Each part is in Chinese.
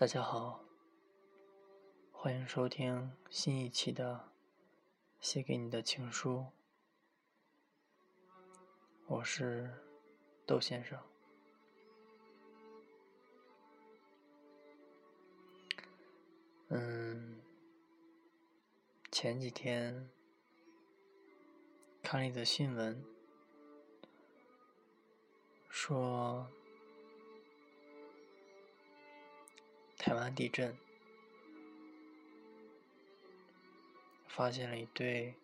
大家好，欢迎收听新一期的《写给你的情书》，我是窦先生。嗯，前几天看了一则新闻，说。台湾地震，发现了一对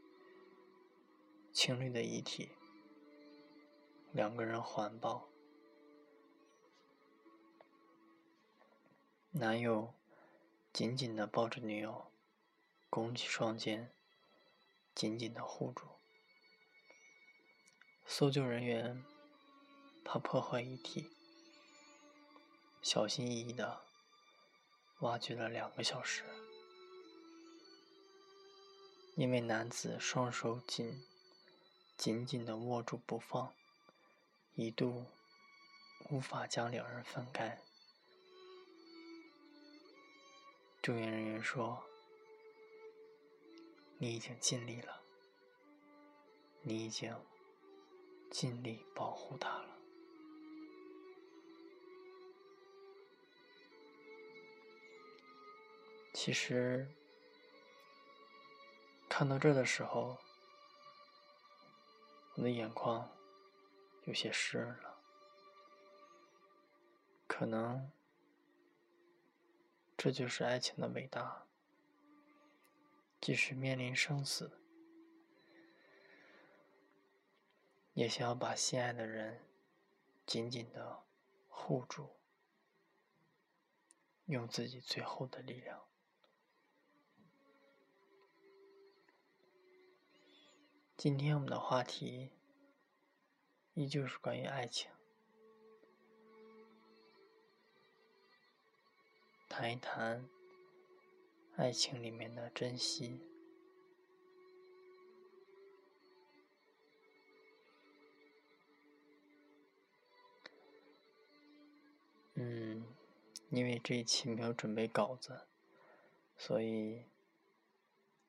情侣的遗体，两个人环抱，男友紧紧的抱着女友，拱起双肩，紧紧的护住。搜救人员怕破坏遗体，小心翼翼的。挖掘了两个小时，因为男子双手紧紧紧的握住不放，一度无法将两人分开。救援人员说：“你已经尽力了，你已经尽力保护他了。”其实，看到这的时候，我的眼眶有些湿润了。可能，这就是爱情的伟大。即使面临生死，也想要把心爱的人紧紧的护住，用自己最后的力量。今天我们的话题依旧是关于爱情，谈一谈爱情里面的珍惜。嗯，因为这一期没有准备稿子，所以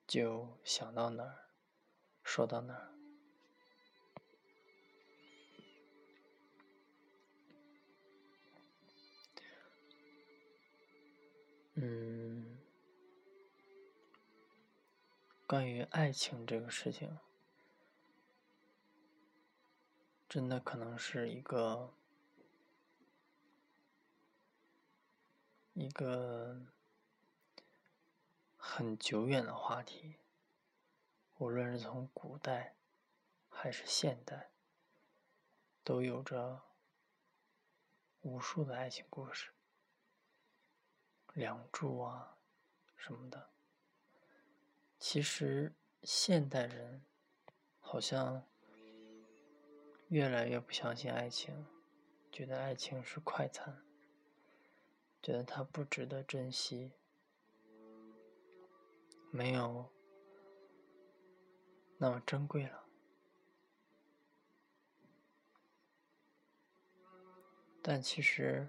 就想到哪儿。说到哪儿？嗯，关于爱情这个事情，真的可能是一个一个很久远的话题。无论是从古代还是现代，都有着无数的爱情故事，梁祝啊什么的。其实现代人好像越来越不相信爱情，觉得爱情是快餐，觉得它不值得珍惜，没有。那么珍贵了，但其实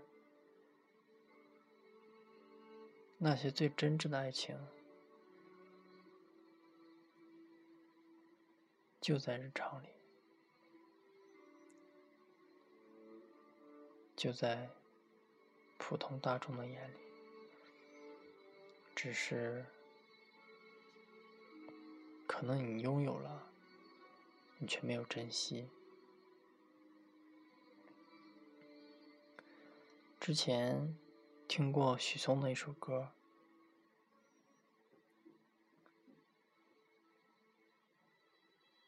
那些最真挚的爱情，就在日常里，就在普通大众的眼里，只是。可能你拥有了，你却没有珍惜。之前听过许嵩的一首歌，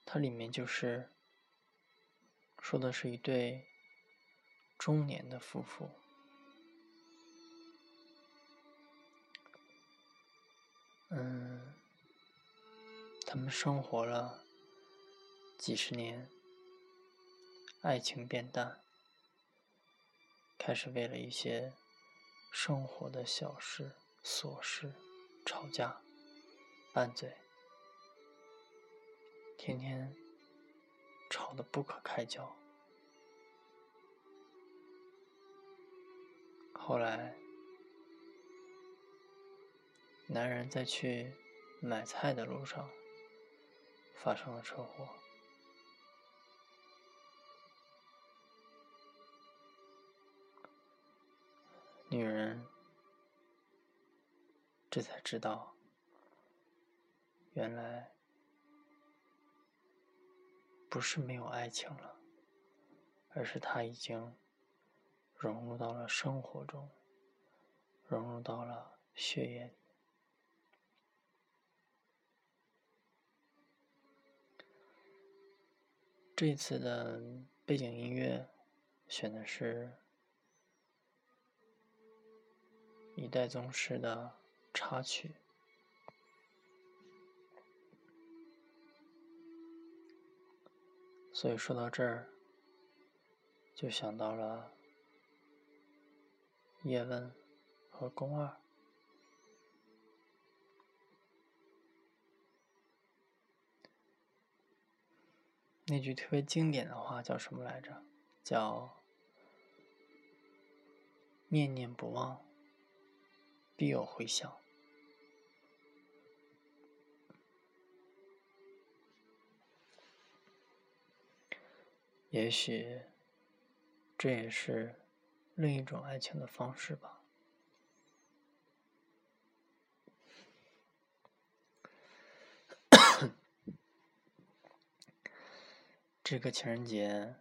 它里面就是说的是一对中年的夫妇，嗯。他们生活了几十年，爱情变淡，开始为了一些生活的小事、琐事吵架、拌嘴，天天吵得不可开交。后来，男人在去买菜的路上发生了车祸，女人这才知道，原来不是没有爱情了，而是他已经融入到了生活中，融入到了血液里。这次的背景音乐选的是《一代宗师》的插曲，所以说到这儿，就想到了叶问和宫二。那句特别经典的话叫什么来着？叫“念念不忘，必有回响”。也许这也是另一种爱情的方式吧。这个情人节，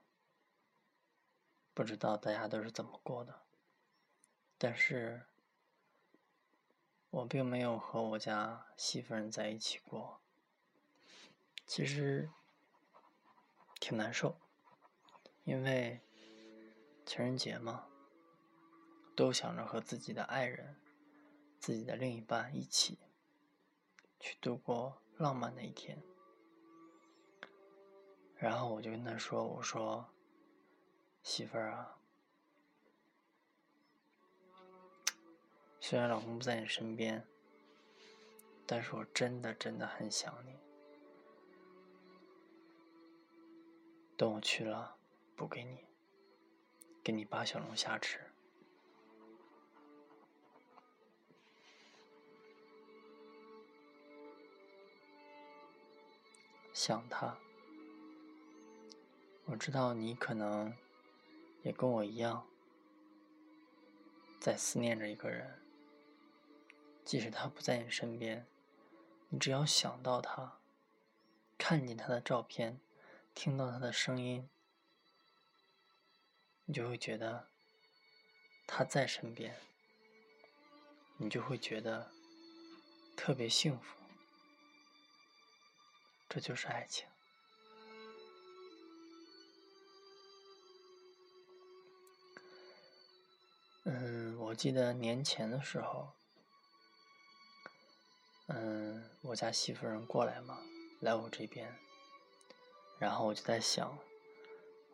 不知道大家都是怎么过的，但是，我并没有和我家媳妇人在一起过，其实挺难受，因为情人节嘛，都想着和自己的爱人、自己的另一半一起去度过浪漫的一天。然后我就跟他说：“我说，媳妇儿啊，虽然老公不在你身边，但是我真的真的很想你。等我去了，补给你，给你扒小龙虾吃。想他。”我知道你可能也跟我一样，在思念着一个人。即使他不在你身边，你只要想到他，看见他的照片，听到他的声音，你就会觉得他在身边，你就会觉得特别幸福。这就是爱情。嗯，我记得年前的时候，嗯，我家媳妇人过来嘛，来我这边，然后我就在想，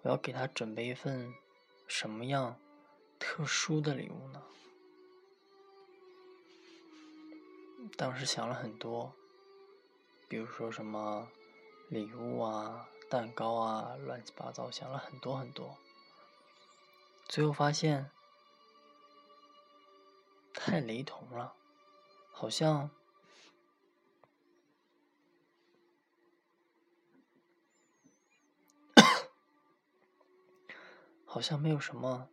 我要给她准备一份什么样特殊的礼物呢？当时想了很多，比如说什么礼物啊、蛋糕啊，乱七八糟，想了很多很多，最后发现。太雷同了，好像好像没有什么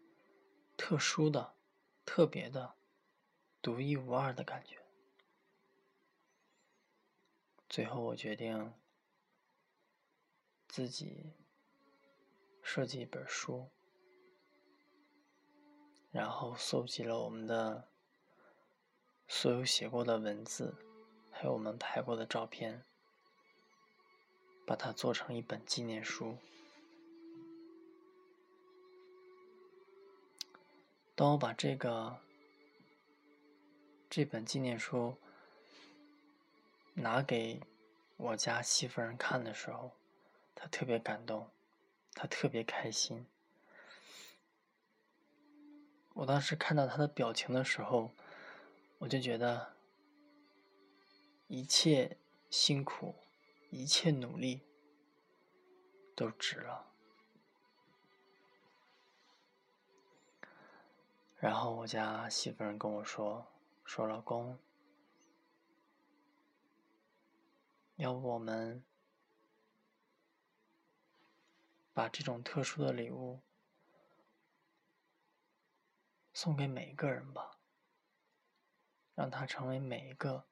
特殊的、特别的、独一无二的感觉。最后，我决定自己设计一本书，然后搜集了我们的。所有写过的文字，还有我们拍过的照片，把它做成一本纪念书。当我把这个这本纪念书拿给我家媳妇人看的时候，她特别感动，她特别开心。我当时看到她的表情的时候。我就觉得，一切辛苦，一切努力，都值了。然后我家媳妇儿跟我说：“说老公，要不我们把这种特殊的礼物送给每一个人吧，让它成为每一个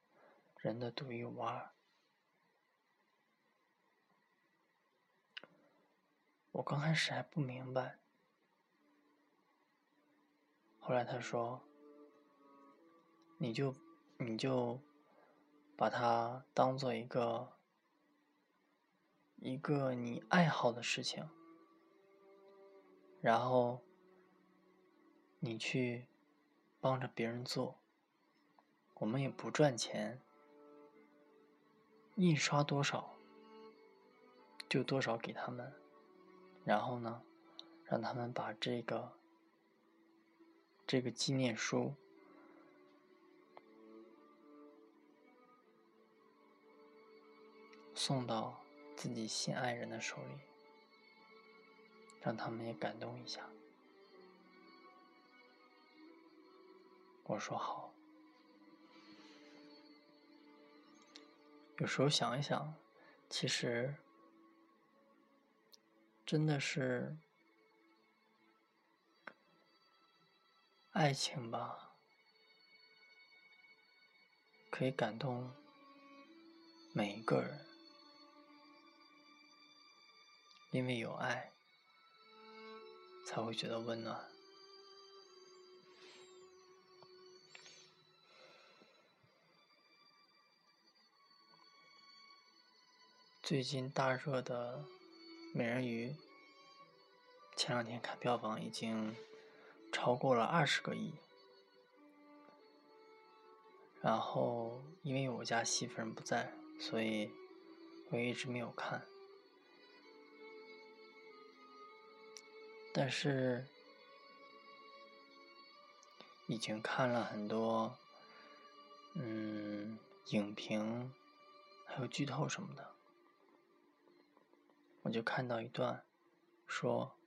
人的独一无二。我刚开始还不明白，后来他说：“你就你就把它当做一个一个你爱好的事情，然后你去帮着别人做，我们也不赚钱，印刷多少就多少给他们。”然后呢，让他们把这个这个纪念书送到自己心爱人的手里，让他们也感动一下。我说好。有时候想一想，其实。真的是爱情吧，可以感动每一个人，因为有爱才会觉得温暖。最近大热的。美人鱼前两天看票房已经超过了二十个亿，然后因为我家媳妇人不在，所以我一直没有看。但是已经看了很多，嗯，影评，还有剧透什么的。我就看到一段，说，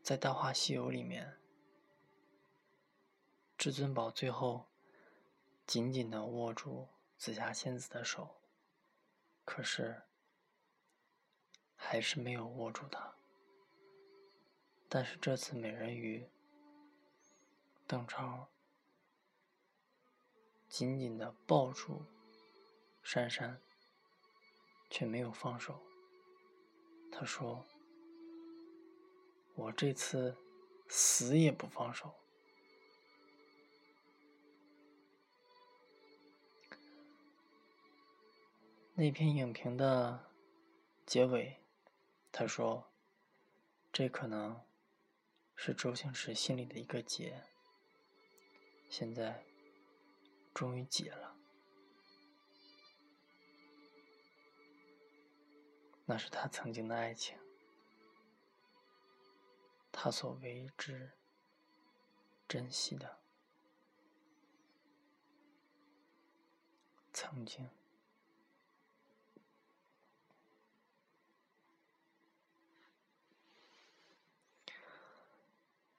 在《大话西游》里面，至尊宝最后紧紧的握住紫霞仙子的手，可是还是没有握住她。但是这次美人鱼，邓超紧紧的抱住珊珊。却没有放手。他说：“我这次死也不放手。”那篇影评的结尾，他说：“这可能是周星驰心里的一个结，现在终于解了。”那是他曾经的爱情，他所为之珍惜的曾经。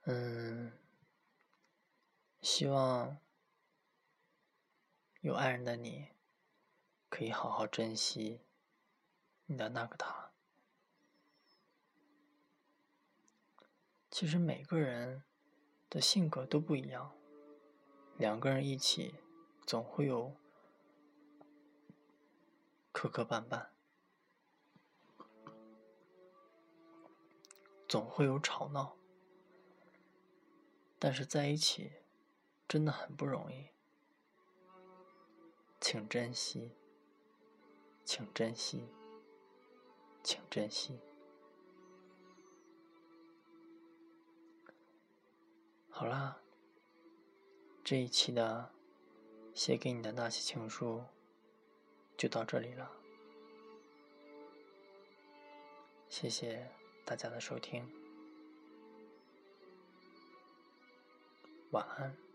嗯，希望有爱人的你，可以好好珍惜。你的那个他，其实每个人的性格都不一样，两个人一起总会有磕磕绊绊，总会有吵闹，但是在一起真的很不容易，请珍惜，请珍惜。请珍惜。好啦，这一期的写给你的那些情书就到这里了。谢谢大家的收听，晚安。